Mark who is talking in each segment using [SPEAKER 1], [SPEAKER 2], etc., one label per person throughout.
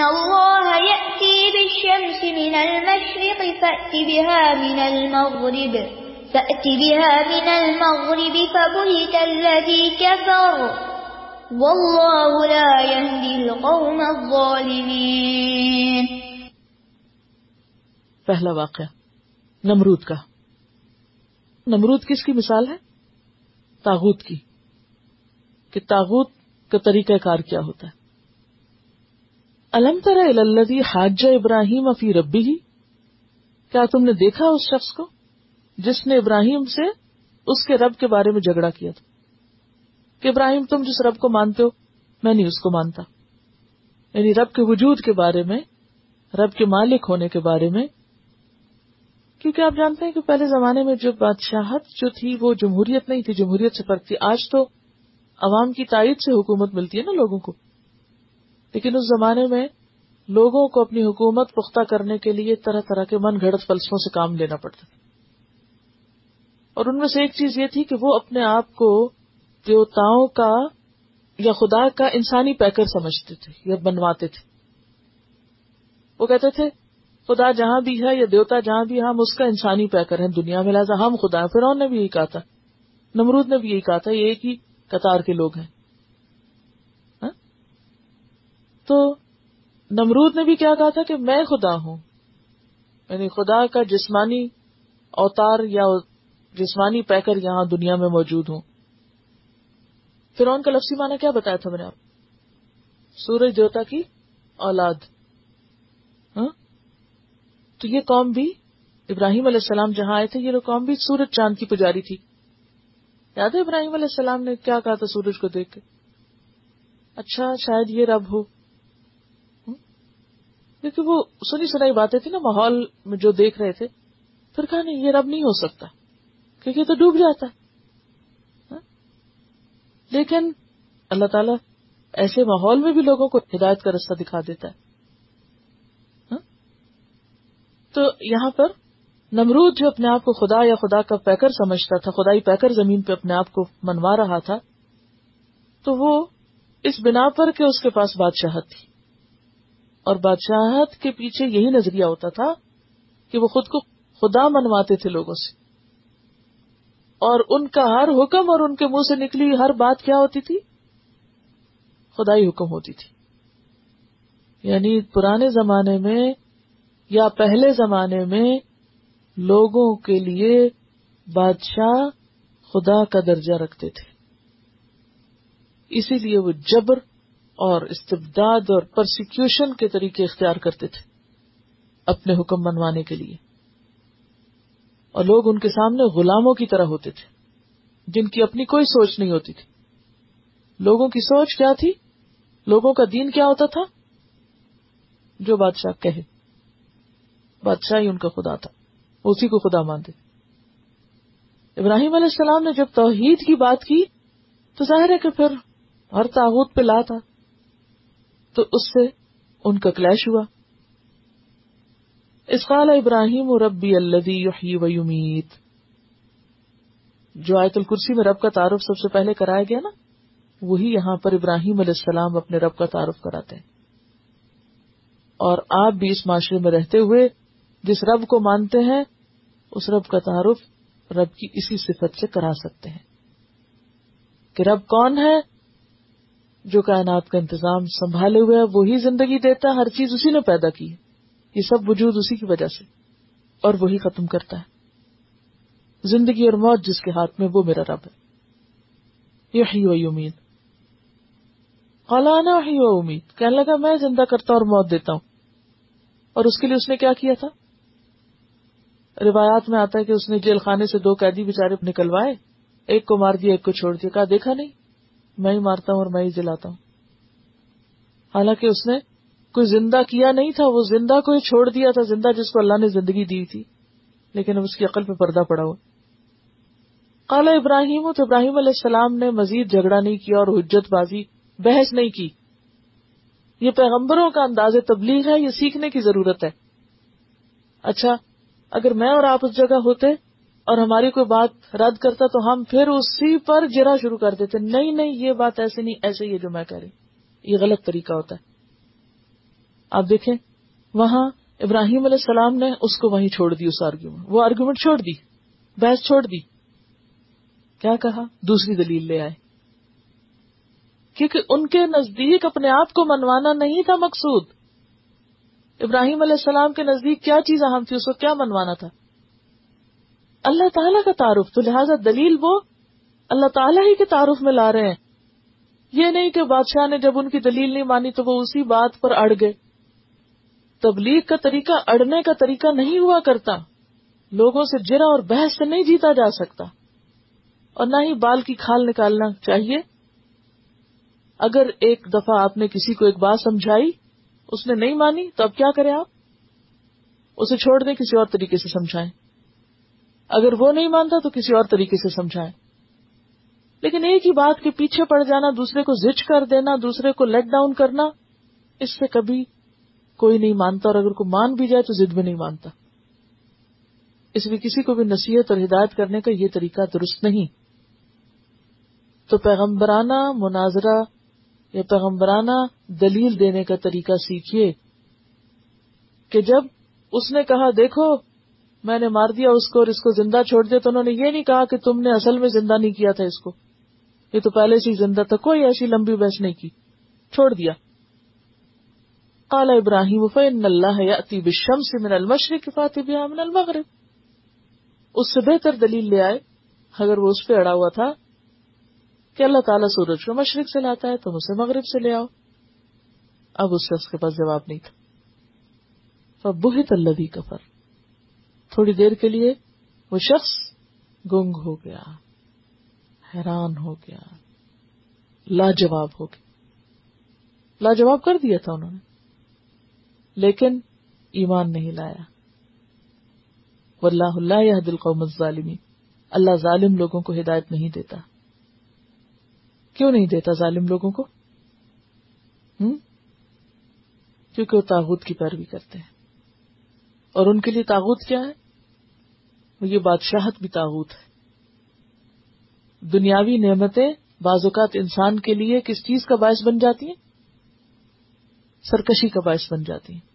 [SPEAKER 1] الله يأتي بالشمس من المشرق فأت بها من المغرب فأت بها من المغرب فبهت الذي كفر والله لا يهدي القوم الظالمين
[SPEAKER 2] پہلا واقعہ، نمرود کا۔ نمرود کس کی مثال ہے؟ تاغوت کی۔ کہ تاغوت کا طریقہ کار کیا ہوتا ہے۔ الم الدی حاج ابراہیم افی ربی ہی کیا تم نے دیکھا اس شخص کو جس نے ابراہیم سے اس کے رب کے بارے میں جھگڑا کیا تھا؟ کہ ابراہیم، تم جس رب کو مانتے ہو، میں نہیں اس کو مانتا۔ یعنی رب کے وجود کے بارے میں، رب کے مالک ہونے کے بارے میں۔ کیونکہ آپ جانتے ہیں کہ پہلے زمانے میں جو بادشاہت جو تھی، وہ جمہوریت نہیں تھی۔ جمہوریت سے فرق تھی۔ آج تو عوام کی تائید سے حکومت ملتی ہے نا لوگوں کو۔ لیکن اس زمانے میں لوگوں کو اپنی حکومت پختہ کرنے کے لیے طرح طرح کے من گھڑت فلسفوں سے کام لینا پڑتا تھا۔ اور ان میں سے ایک چیز یہ تھی کہ وہ اپنے آپ کو دیوتاؤں کا یا خدا کا انسانی پیکر سمجھتے تھے یا بنواتے تھے۔ وہ کہتے تھے، خدا جہاں بھی ہے یا دیوتا جہاں بھی ہم اس کا انسانی پیکر ہیں دنیا میں، لہٰذا ہم خدا فرون نے بھی یہی کہا تھا، نمرود نے بھی یہی کہا تھا، یہ ایک ہی قطار کے لوگ ہیں ہاں؟ تو نمرود نے بھی کیا کہا تھا کہ میں خدا ہوں۔ یعنی خدا کا جسمانی اوتار یا جسمانی پیکر یہاں دنیا میں موجود ہوں۔ فرون کا لفظی معنی کیا بتایا تھا میں نے آپ؟ سورج دیوتا کی اولاد۔ ہاں؟ تو یہ قوم بھی ابراہیم علیہ السلام جہاں آئے تھے، یہ قوم بھی سورج چاند کی پجاری تھی۔ یاد ہے ابراہیم علیہ السلام نے کیا کہا تھا سورج کو دیکھ کے؟ اچھا شاید یہ رب ہو۔ کیونکہ وہ سنی سنائی باتیں تھی نا، ماحول میں جو دیکھ رہے تھے، پھر کہا نہیں، یہ رب نہیں ہو سکتا، کیونکہ یہ تو ڈوب جاتا۔ ہے لیکن اللہ تعالی ایسے ماحول میں بھی لوگوں کو ہدایت کا رستہ دکھا دیتا ہے۔ ہاں؟ تو یہاں پر نمرود جو اپنے آپ کو خدا یا خدا کا پیکر سمجھتا تھا، خدائی پیکر زمین پہ اپنے آپ کو منوا رہا تھا، تو وہ اس بنا پر کہ اس کے پاس بادشاہت تھی۔ اور بادشاہت کے پیچھے یہی نظریہ ہوتا تھا کہ وہ خود کو خدا منواتے تھے لوگوں سے۔ اور ان کا ہر حکم اور ان کے منہ سے نکلی ہر بات کیا ہوتی تھی؟ خدائی حکم ہوتی تھی۔ یعنی پرانے زمانے میں یا پہلے زمانے میں لوگوں کے لیے بادشاہ خدا کا درجہ رکھتے تھے۔ اسی لیے وہ جبر اور استبداد اور پرسیکیوشن کے طریقے اختیار کرتے تھے اپنے حکم منوانے کے لیے۔ اور لوگ ان کے سامنے غلاموں کی طرح ہوتے تھے، جن کی اپنی کوئی سوچ نہیں ہوتی تھی۔ لوگوں کی سوچ کیا تھی؟ لوگوں کا دین کیا ہوتا تھا؟ جو بادشاہ کہے۔ بادشاہ ہی ان کا خدا تھا، اسی کو خدا مانتے۔ ابراہیم علیہ السلام نے جب توحید کی بات کی تو ظاہر ہے کہ پھر ہر تاغت پہ لا تھا۔ تو اس سے ان کا کلیش ہوا۔ اس قال ابراہیم و ربی اللہ و یمیت۔ جو آیت الکرسی میں رب کا تعارف سب سے پہلے کرایا گیا نا، وہی یہاں پر ابراہیم علیہ السلام اپنے رب کا تعارف کراتے ہیں۔ اور آپ بھی اس معاشرے میں رہتے ہوئے جس رب کو مانتے ہیں، اس رب کا تعارف رب کی اسی صفت سے کرا سکتے ہیں۔ کہ رب کون ہے؟ جو کائنات کا انتظام سنبھالے ہوئے وہی زندگی دیتا ہے، ہر چیز اسی نے پیدا کی یہ سب وجود اسی کی وجہ سے، اور وہی ختم کرتا ہے۔ زندگی اور موت جس کے ہاتھ میں، وہ میرا رب ہے۔ یہی وہی امید قالانا ہی وہ امید کہنے لگا، میں زندہ کرتا اور موت دیتا ہوں۔ اور اس کے لیے اس نے کیا کیا تھا؟ روایات میں آتا ہے کہ اس نے جیل خانے سے دو قیدی بےچارے نکلوائے، ایک کو مار دیا، ایک کو چھوڑ دیا۔ کہا، دیکھا نہیں؟ میں ہی مارتا ہوں اور میں ہی جلاتا ہوں۔ حالانکہ اس نے کوئی زندہ کیا نہیں تھا، وہ زندہ کو چھوڑ دیا تھا، زندہ جس کو اللہ نے زندگی دی تھی، لیکن اب اس کی عقل پہ پردہ پڑا ہوا۔ کالا ابراہیم، تو ابراہیم علیہ السلام نے مزید جھگڑا نہیں کیا اور حجت بازی بحث نہیں کی۔ یہ پیغمبروں کا انداز تبلیغ ہے، یہ سیکھنے کی ضرورت ہے۔ اچھا اگر میں اور آپ اس جگہ ہوتے اور ہماری کوئی بات رد کرتا تو ہم پھر اسی پر جرا شروع کر دیتے، نہیں نہیں، یہ بات ایسے نہیں، ایسے یہ جو میں کہہ رہی یہ غلط طریقہ ہوتا ہے۔ آپ دیکھیں، وہاں ابراہیم علیہ السلام نے اس کو وہیں چھوڑ دی، اس آرگیومنٹ وہ آرگیومنٹ چھوڑ دی، بحث چھوڑ دی۔ کیا کہا؟ دوسری دلیل لے آئے۔ کیونکہ ان کے نزدیک اپنے آپ کو منوانا نہیں تھا مقصود۔ ابراہیم علیہ السلام کے نزدیک کیا چیز اہم تھی، اس کو کیا منوانا تھا؟ اللہ تعالیٰ کا تعارف، تو لہٰذا دلیل وہ اللہ تعالیٰ ہی کے تعارف میں لا رہے ہیں۔ یہ نہیں کہ بادشاہ نے جب ان کی دلیل نہیں مانی تو وہ اسی بات پر اڑ گئے۔ تبلیغ کا طریقہ اڑنے کا طریقہ نہیں ہوا کرتا۔ لوگوں سے جرا اور بحث سے نہیں جیتا جا سکتا۔ اور نہ ہی بال کی کھال نکالنا چاہیے۔ اگر ایک دفعہ آپ نے کسی کو ایک بات سمجھائی، اس نے نہیں مانی، تو اب کیا کریں آپ؟ اسے چھوڑ دیں، کسی اور طریقے سے سمجھائیں۔ اگر وہ نہیں مانتا تو کسی اور طریقے سے سمجھائیں۔ لیکن ایک ہی بات کے پیچھے پڑ جانا، دوسرے کو زچ کر دینا، دوسرے کو لیٹ ڈاؤن کرنا، اس سے کبھی کوئی نہیں مانتا اور اگر کوئی مان بھی جائے تو ضد بھی نہیں مانتا۔ اس لیے کسی کو بھی نصیحت اور ہدایت کرنے کا یہ طریقہ درست نہیں۔ تو پیغمبرانہ مناظرہ یا پیغمبرانہ دلیل دینے کا طریقہ سیکھیے کہ جب اس نے کہا، دیکھو میں نے مار دیا اس کو اور اس کو زندہ چھوڑ دیا تو انہوں نے یہ نہیں کہا کہ تم نے اصل میں زندہ نہیں کیا تھا اس کو۔ یہ تو پہلے سے زندہ تھا، کوئی ایسی لمبی بحث نہیں کی۔ چھوڑ دیا۔ کالا ابراہیم فن اللہ بشم سے من المشرق فاتح من المغرب۔ اس سے بہتر دلیل لے آئے، اگر وہ اس پہ اڑا ہوا تھا کہ اللہ تعالیٰ سورج کو مشرق سے لاتا ہے، تم اسے مغرب سے لے آؤ۔ اب اس شخص کے پاس جواب نہیں تھا۔ بہت اللہ کفر تھوڑی دیر کے لیے وہ شخص گنگ ہو گیا، حیران ہو گیا، لاجواب ہو گیا۔ لاجواب کر دیا تھا انہوں نے، لیکن ایمان نہیں لایا۔ واللہ اللہ یہ دل قوم الظالمی اللہ ظالم لوگوں کو ہدایت نہیں دیتا۔ کیوں نہیں دیتا ظالم لوگوں کو؟ کیونکہ وہ تاغت کی پیروی کرتے ہیں۔ اور ان کے لیے تاغت کیا ہے؟ یہ بادشاہت بھی تاغت ہے۔ دنیاوی نعمتیں بعض اوقات انسان کے لیے کس چیز کا باعث بن جاتی ہیں؟ سرکشی کا باعث بن جاتی ہیں۔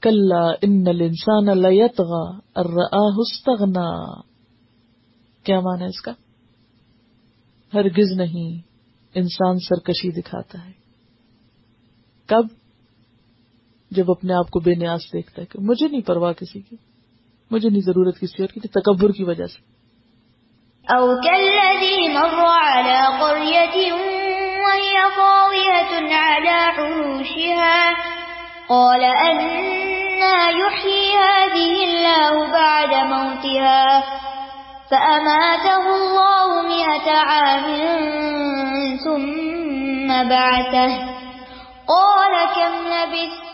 [SPEAKER 2] کل ان انسان استغنا۔ کیا مانا اس کا؟ ہرگز نہیں، انسان سرکشی دکھاتا ہے۔ کب؟ جب اپنے آپ کو بے نیاز دیکھتا ہے کہ مجھے نہیں پرواہ کسی کی۔ مجھے نہیں ضرورت کسی اور کی تکبر کی وجہ سے۔
[SPEAKER 1] او كالذي مر على قرية وهي خاوية على عروشها قال أنا يحيي هذه الله بعد موتها فأماته الله مئة عام ثم بعثه۔ قال كم لبثت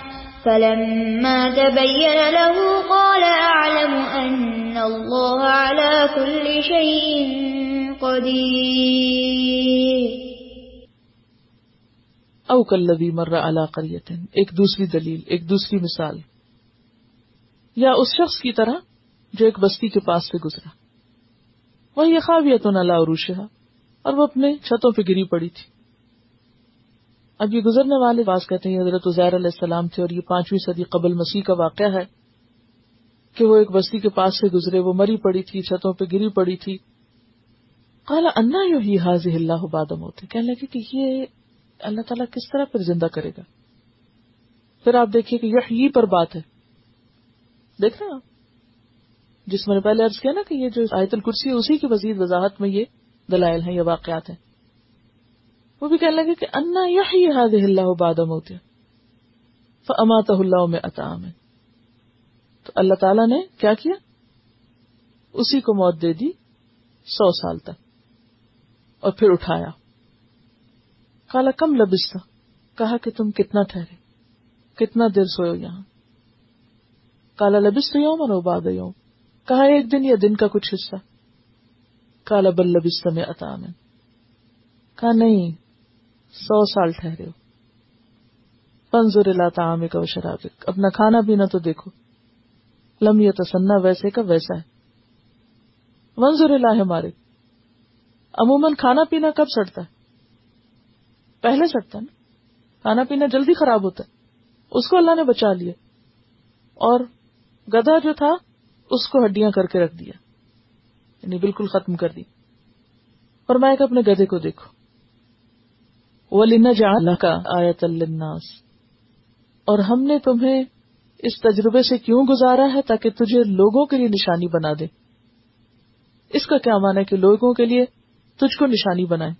[SPEAKER 1] فلما تبين له قال أعلم أن الله على كل شيء قدير.
[SPEAKER 2] او کلوی مر علا قریت ایک دوسری دلیل، ایک دوسری مثال. یا اس شخص کی طرح جو ایک بستی کے پاس سے گزرا. وہ یہ خاویت نہ عروشہ اور وہ اپنے چھتوں پہ گری پڑی تھی. اب یہ گزرنے والے باز کہتے ہیں حضرت علیہ السلام تھے اور یہ پانچویں صدی قبل مسیح کا واقعہ ہے کہ وہ ایک بستی کے پاس سے گزرے، وہ مری پڑی تھی، چھتوں پہ گری پڑی تھی۔ کالا انا یو ہی حاضی اللہ بادم ہوتے کہنے لگے کہ یہ اللہ تعالیٰ کس طرح پھر زندہ کرے گا؟ پھر آپ دیکھیے کہ یہ پر بات ہے۔ دیکھ رہے آپ؟ جس میں نے پہلے عرض کیا نا کہ یہ جو آیت الکرسی ہے، اسی کی وزیر وضاحت میں یہ دلائل ہیں، یہ واقعات ہیں۔ وہ بھی کہنے لگے کہ انا یہ اللہ بادم ہوتے امات اللہ میں اطام تو اللہ تعالیٰ نے کیا کیا؟ اسی کو موت دے دی سو سال تک، اور پھر اٹھایا۔ کالا کم لبستا کہا کہ تم کتنا ٹھہرے، کتنا دیر سوئے یہاں؟ کالا لبست یوم اور باد یوم۔ کہا، ایک دن یا دن کا کچھ حصہ۔ کالا بل لبست میں اطام کہا، نہیں سو سال ٹھہرے ہو۔ پنزور اللہ تعام کا شراب اپنا کھانا پینا تو دیکھو۔ لمبی تسنا ویسے کا ویسا ہے۔ منظور اللہ ہمارے عموماً کھانا پینا کب سڑتا ہے؟ پہلے سڑتا نا۔ کھانا پینا جلدی خراب ہوتا ہے۔ اس کو اللہ نے بچا لیا۔ اور گدا جو تھا، اس کو ہڈیاں کر کے رکھ دیا۔ یعنی بالکل ختم کر دی۔ اور میں ایک اپنے گدے کو دیکھو وہ لینا جا اللہ کا آیت الناس اور ہم نے تمہیں اس تجربے سے کیوں گزارا ہے تاکہ تجھے لوگوں کے لیے نشانی بنا دے؟ اس کا کیا مانا ہے کہ لوگوں کے لیے تجھ کو نشانی بنائے؟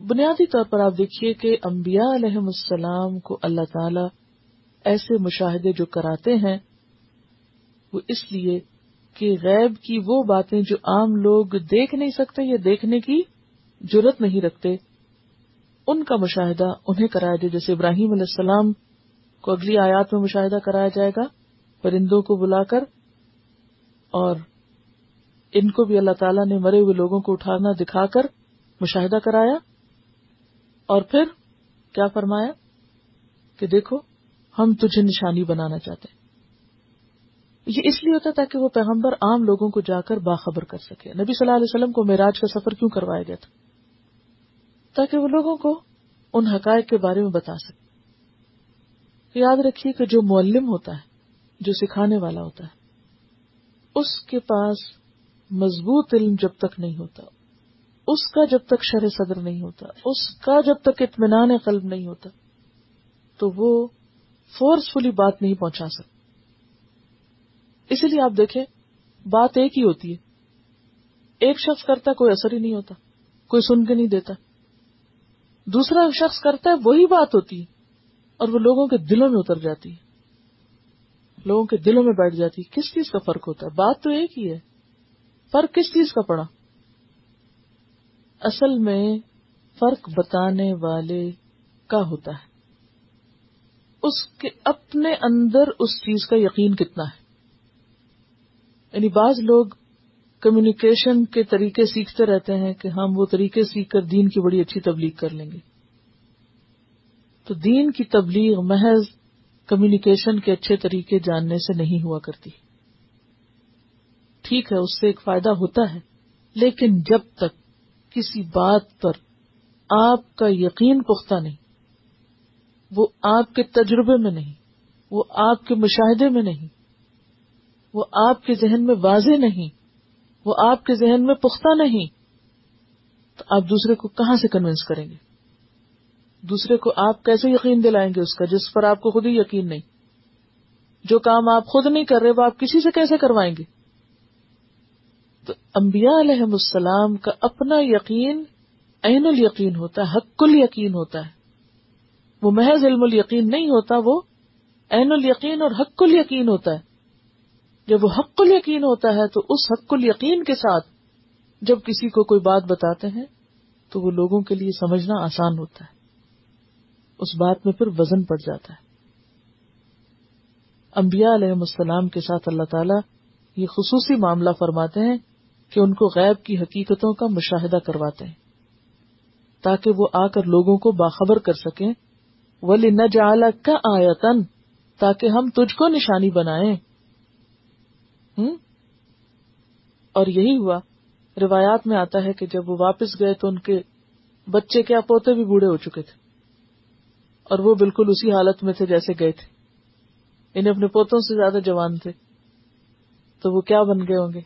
[SPEAKER 2] بنیادی طور پر آپ دیکھیے کہ انبیاء علیہ السلام کو اللہ تعالی ایسے مشاہدے جو کراتے ہیں، وہ اس لیے کہ غیب کی وہ باتیں جو عام لوگ دیکھ نہیں سکتے یا دیکھنے کی ضرورت نہیں رکھتے، ان کا مشاہدہ انہیں کرایا جائے، جیسے ابراہیم علیہ السلام کو اگلی آیات میں مشاہدہ کرایا جائے گا، پرندوں کو بلا کر، اور ان کو بھی اللہ تعالیٰ نے مرے ہوئے لوگوں کو اٹھانا دکھا کر مشاہدہ کرایا۔ اور پھر کیا فرمایا؟ کہ دیکھو، ہم تجھے نشانی بنانا چاہتے ہیں۔ یہ اس لیے ہوتا تاکہ وہ پیغمبر عام لوگوں کو جا کر باخبر کر سکے۔ نبی صلی اللہ علیہ وسلم کو معراج کا سفر کیوں کروایا گیا تھا؟ تاکہ وہ لوگوں کو ان حقائق کے بارے میں بتا سکے۔ یاد رکھیے کہ جو معلم ہوتا ہے، جو سکھانے والا ہوتا ہے، اس کے پاس مضبوط علم جب تک نہیں ہوتا، اس کا جب تک شرح صدر نہیں ہوتا، اس کا جب تک اطمینان قلب نہیں ہوتا، تو وہ فورسفلی بات نہیں پہنچا سکتا۔ اسی لیے آپ دیکھیں، بات ایک ہی ہوتی ہے۔ ایک شخص کرتا کوئی اثر ہی نہیں ہوتا، کوئی سن کے نہیں دیتا۔ دوسرا شخص کرتا ہے، وہی بات ہوتی اور وہ لوگوں کے دلوں میں اتر جاتی لوگوں کے دلوں میں بیٹھ جاتی کس چیز کا فرق ہوتا ہے؟ بات تو ایک ہی ہے۔ فرق کس چیز کا پڑا؟ اصل میں فرق بتانے والے کا ہوتا ہے۔ اس کے اپنے اندر اس چیز کا یقین کتنا ہے؟ یعنی بعض لوگ کمیونیکیشن کے طریقے سیکھتے رہتے ہیں کہ ہم وہ طریقے سیکھ کر دین کی بڑی اچھی تبلیغ کر لیں گے۔ تو دین کی تبلیغ محض کمیونیکیشن کے اچھے طریقے جاننے سے نہیں ہوا کرتی۔ ٹھیک ہے، اس سے ایک فائدہ ہوتا ہے، لیکن جب تک کسی بات پر آپ کا یقین پختہ نہیں، وہ آپ کے تجربے میں نہیں، وہ آپ کے مشاہدے میں نہیں، وہ آپ کے ذہن میں واضح نہیں وہ آپ کے ذہن میں پختہ نہیں، تو آپ دوسرے کو کہاں سے کنوینس کریں گے؟ دوسرے کو آپ کیسے یقین دلائیں گے اس کا جس پر آپ کو خود ہی یقین نہیں؟ جو کام آپ خود نہیں کر رہے، وہ آپ کسی سے کیسے کروائیں گے؟ تو انبیاء علیہ السلام کا اپنا یقین عین الیقین ہوتا ہے، حق ال یقین ہوتا ہے۔ وہ محض علم الیقین نہیں ہوتا، وہ عین الیقین اور حق ال یقین ہوتا ہے۔ جب وہ حق ال یقین ہوتا ہے تو اس حق ال یقین کے ساتھ جب کسی کو کوئی بات بتاتے ہیں تو وہ لوگوں کے لیے سمجھنا آسان ہوتا ہے۔ اس بات میں پھر وزن پڑ جاتا ہے۔ انبیاء علیہ السلام کے ساتھ اللہ تعالیٰ یہ خصوصی معاملہ فرماتے ہیں کہ ان کو غیب کی حقیقتوں کا مشاہدہ کرواتے ہیں تاکہ وہ آ کر لوگوں کو باخبر کر سکیں۔ ولی نہ جالا کا آیتن تاکہ ہم تجھ کو نشانی بنائیں۔ اور یہی ہوا، روایات میں آتا ہے کہ جب وہ واپس گئے تو ان کے بچے کیا پوتے بھی بوڑھے ہو چکے تھے۔ اور وہ بالکل اسی حالت میں تھے جیسے گئے تھے۔ انہیں اپنے پوتوں سے زیادہ جوان تھے۔ تو وہ کیا بن گئے ہوں گے؟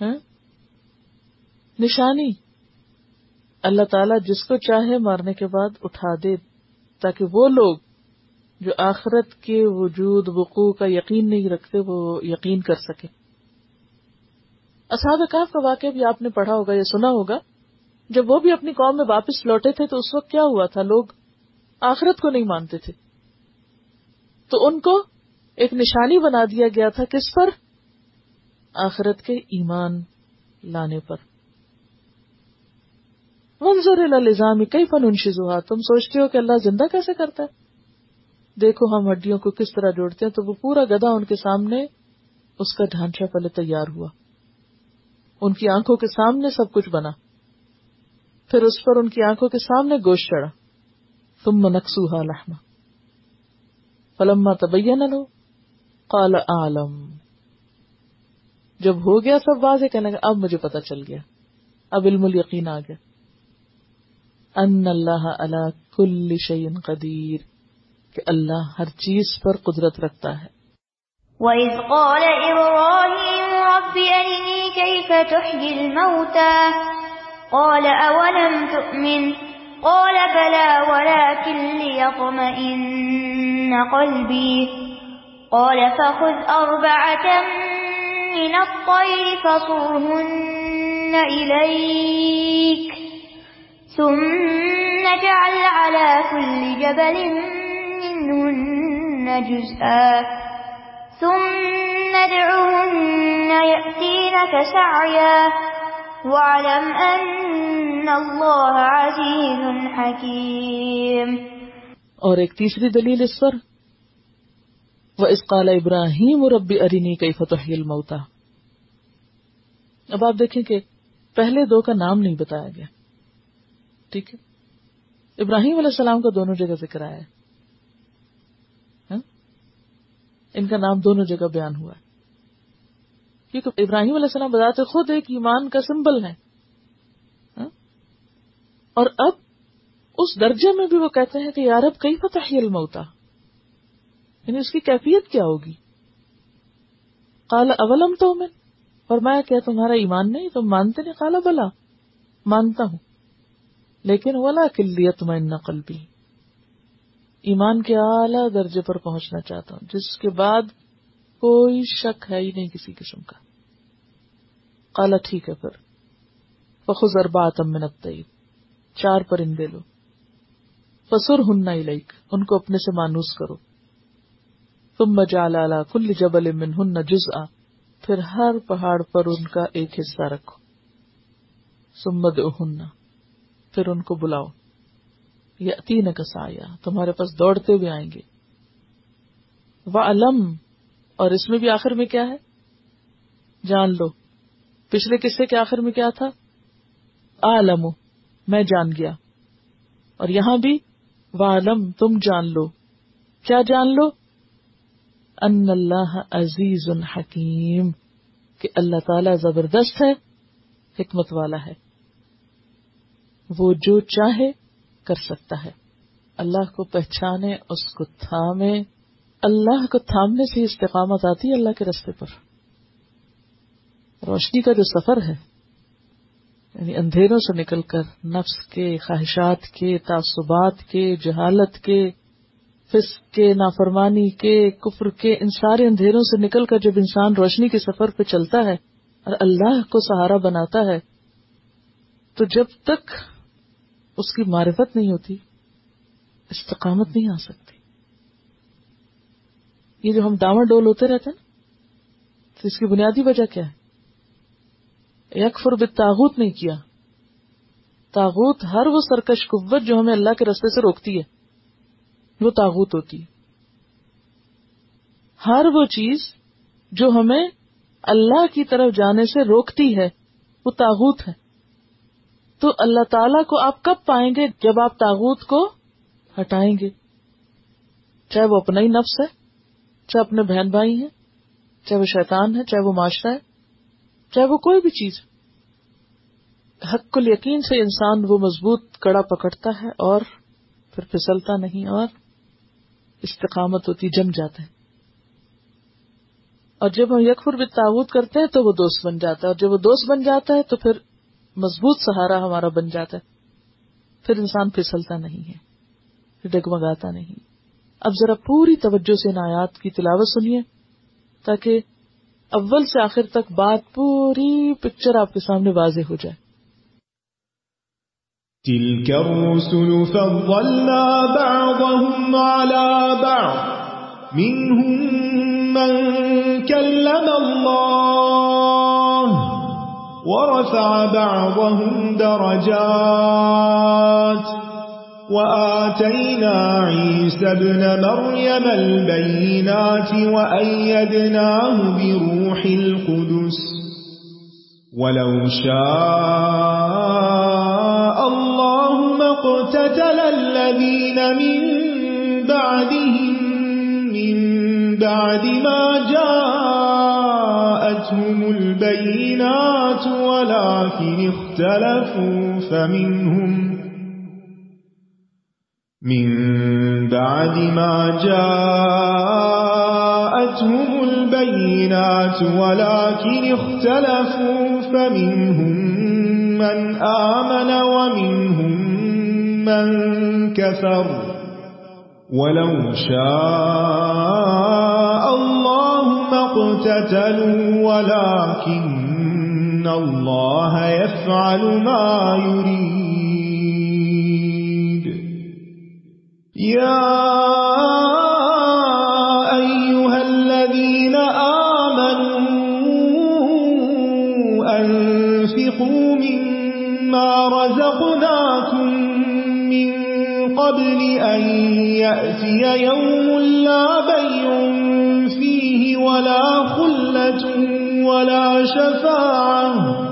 [SPEAKER 2] ہاں؟ نشانی۔ اللہ تعالی جس کو چاہے مارنے کے بعد اٹھا دے تاکہ وہ لوگ جو آخرت کے وجود وقوع کا یقین نہیں رکھتے، وہ یقین کر سکے۔ اصحاب کاف کا واقعہ بھی آپ نے پڑھا ہوگا یا سنا ہوگا۔ جب وہ بھی اپنی قوم میں واپس لوٹے تھے تو اس وقت کیا ہوا تھا؟ لوگ آخرت کو نہیں مانتے تھے۔ تو ان کو ایک نشانی بنا دیا گیا تھا کس پر؟ آخرت کے ایمان لانے پر۔ منظر الزام کئی فن انشز ہوا تم سوچتے ہو کہ اللہ زندہ کیسے کرتا ہے؟ دیکھو ہم ہڈیوں کو کس طرح جوڑتے ہیں، تو وہ پورا گدا ان کے سامنے اس کا ڈھانچہ پہلے تیار ہوا۔ ان کی آنکھوں کے سامنے سب کچھ بنا۔ پھر اس پر ان کی آنکھوں کے سامنے گوشت چڑھا۔ تم منقسوہ لحما فلما تبین لو قال عالم جب ہو گیا سب واضح، کہنے کا اب مجھے پتا چل گیا۔ اب علم الیقین آ گیا۔ ان اللہ اللہ کل شعین قدیر۔ کہ اللہ ہر چیز پر قدرت رکھتا ہے۔
[SPEAKER 1] وَإِذْ قَالَ إِبْرَاهِيمُ رَبِّ أَرِنِي كَيْفَ تُحْيِي الْمَوْتَى؟ قَالَ أَوَلَمْ تُؤْمِنْ؟ قَالَ بَلَى وَلَكِنْ لِيَطْمَئِنَّ قَلْبِي۔ قَالَ فَخُذْ أَرْبَعَةً مِنَ الطَّيْرِ فَصُرْهُنَّ إِلَيْكَ ثم جعل على كل جبل منهن جزءا. ثم ادعهن يأتينك سعيا. واعلم أن الله عزيز حكيم.
[SPEAKER 2] اور ایک تیسری دلیل اس پر وہ اس قال ابراہیم ربی ارینی کئی فتح الموتا اب آپ دیکھیں کہ پہلے دو کا نام نہیں بتایا گیا. ٹھیک ہے؟ ابراہیم علیہ السلام کا دونوں جگہ ذکر آیا ہے ہاں؟ ان کا نام دونوں جگہ بیان ہوا ہے۔ کیونکہ ابراہیم علیہ السلام بتاتے خود ایک ایمان کا سمبل ہے ہاں؟ اور اب اس درجے میں بھی وہ کہتے ہیں کہ یار اب کئی فتح الموتا یعنی اس کی کیفیت کیا ہوگی؟ کالا اولم تو میں اور میں کیا تمہارا ایمان نہیں؟ تم مانتے نہیں؟ کالا بلا، مانتا ہوں۔ لیکن ولا کلیت میں نقل بھی ایمان کے اعلی درجے پر پہنچنا چاہتا ہوں۔ جس کے بعد کوئی شک ہے ہی نہیں کسی قسم کا۔ کالا ٹھیک ہے پھر۔ فخر اربات منت چار پرندے لو۔ فسر ہننا لائک ان کو اپنے سے مانوس کرو۔ تم مجا لالا کل جبل من ہن جز پھر ہر پہاڑ پر ان کا ایک حصہ رکھو۔ سمد ہننا پھر ان کو بلاؤ۔ یہ تین کسایا تمہارے پاس دوڑتے ہوئے آئیں گے۔ وہ علم اور اس میں بھی آخر میں کیا ہے؟ جان لو۔ پچھلے قصے کے آخر میں کیا تھا؟ عالم میں جان گیا۔ اور یہاں بھی عالم تم جان لو۔ کیا جان لو؟ ان اللہ عزیز الحکیم کہ اللہ تعالی زبردست ہے، حکمت والا ہے۔ وہ جو چاہے کر سکتا ہے۔ اللہ کو پہچانے، اس کو تھامے۔ اللہ کو تھامنے سے استقامت آتی ہے اللہ کے رستے پر۔ روشنی کا جو سفر ہے یعنی اندھیروں سے نکل کر نفس کے، خواہشات کے، تعصبات کے، جہالت کے، فسق کے، نافرمانی کے، کفر کے، ان سارے اندھیروں سے نکل کر جب انسان روشنی کے سفر پہ چلتا ہے اور اللہ کو سہارا بناتا ہے، تو جب تک اس کی معرفت نہیں ہوتی، استقامت نہیں آ سکتی۔ یہ جو ہم ڈاور ڈول ہوتے رہتے ہیں تو اس کی بنیادی وجہ کیا ہے؟ یک فر تاغوت نہیں کیا۔ تاغوت ہر وہ سرکش قوت جو ہمیں اللہ کے رستے سے روکتی ہے، وہ تاغوت ہوتی ہے۔ ہر وہ چیز جو ہمیں اللہ کی طرف جانے سے روکتی ہے، وہ تاغوت ہے۔ تو اللہ تعالیٰ کو آپ کب پائیں گے جب آپ تاغوت کو ہٹائیں گے؟ چاہے وہ اپنا ہی نفس ہے، چاہے اپنے بہن بھائی ہیں، چاہے وہ شیطان ہے، چاہے وہ معاشرہ ہے، چاہے وہ کوئی بھی چیز۔ حق کل یقین سے انسان وہ مضبوط کڑا پکڑتا ہے اور پھر پھسلتا نہیں اور استقامت ہوتی، جم جاتا ہے۔ اور جب ہم یکفر بھی تعوت کرتے ہیں تو وہ دوست بن جاتا ہے، اور جب وہ دوست بن جاتا ہے تو پھر مضبوط سہارا ہمارا بن جاتا ہے۔ پھر انسان پھسلتا نہیں ہے، ڈگمگاتا نہیں۔ اب ذرا پوری توجہ سے ان آیات کی تلاوت سنیے، تاکہ اول سے آخر تک بات پوری پکچر آپ کے سامنے واضح ہو جائے۔
[SPEAKER 3] تلك الرسل فضلنا بعضهم على بعض، منهم من كلم الله ورفع بعضهم درجات وآتينا عيسى ابن مريم البينات وأيدناه بروح القدس ولو شاء الله ما اقتتل الذين من بعدهم من بعد ما جاءوا جاءتهم البينات ولكن اختلفوا فمنهم من بعد ما جاءتهم البينات ولكن اختلفوا فمنهم من آمن ومنهم من كفر ولو شاء الله ما اقتتلوا ولكن الله يفعل ما يريد. يا أيها الذين آمنوا، أنفقوا مما رزقناكم من قبل أن يأتي يوم ولا شفاعة.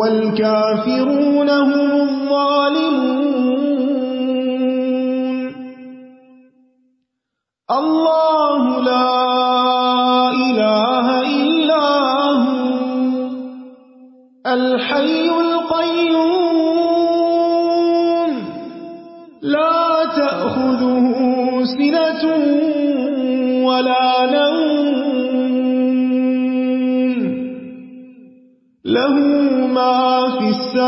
[SPEAKER 3] والكافرون هم الظالمون. الله لا إله إلا هو. الحي القيوم. لا تأخذه سنة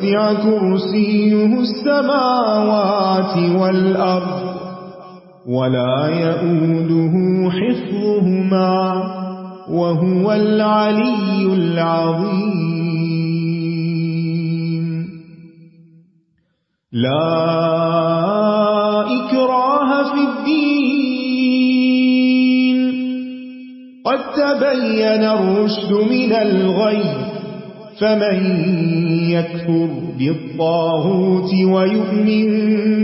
[SPEAKER 3] وسع كرسيه السماوات والأرض ولا يؤوده حفظهما وهو العلي العظيم. لا إكراه في الدين. قد تبين الرشد من الغي فمن يكفر بالطاغوت ويؤمن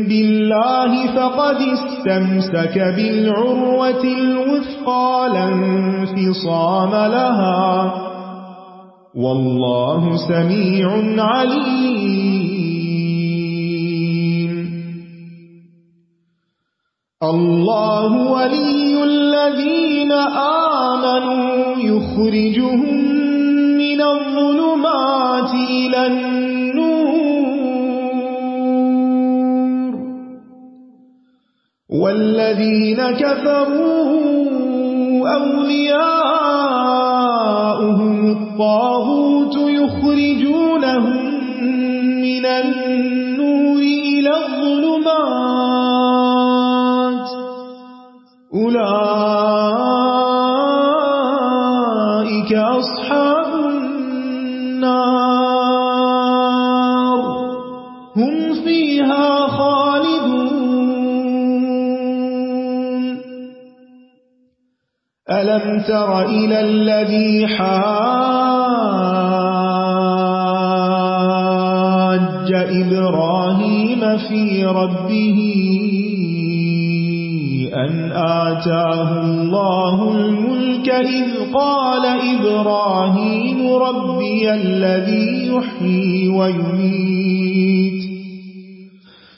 [SPEAKER 3] بالله فقد استمسك بالعروة الوثقى لا انفصام لها والله سميع عليم. الله ولي الذين آمنوا يخرجهم من الظلمات إلى النور. والذين كفروا أولياؤهم الطاغوت يخرجونهم من النور إلى الظلمات. أولئك ألم تر إلى الذي حاج إبراهيم في ربه أن آتاه الله الملك إذ قال إبراهيم ربي الذي يحيي ويميت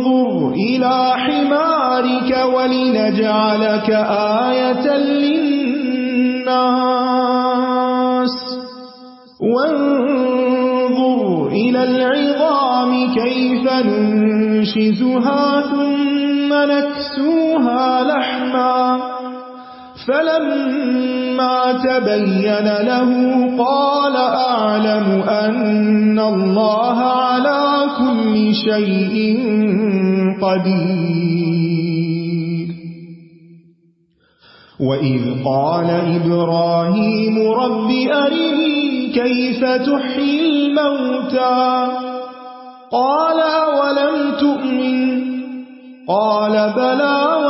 [SPEAKER 3] انظر إلى حمارك ولنجعلك آية للناس وانظر إلى العظام كيف ننشزها ثم نكسوها لحماً فلما تبين له قال أعلم أن الله على كل شيء قدير. وإذ قال إبراهيم رب أرني كيف تحيي الموتى؟ قال ولم تؤمن؟ قال بلى ولكن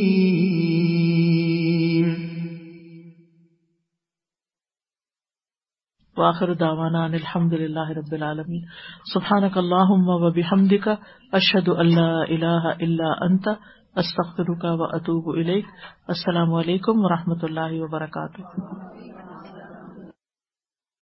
[SPEAKER 2] واخر دعوانا ان الحمد للہ رب العالمین. سبحانک اللہم و بحمدک، اشہد ان لا الہ الا انت، استغفرک و اتوب الیک. السلام علیکم و رحمۃ اللہ وبرکاتہ.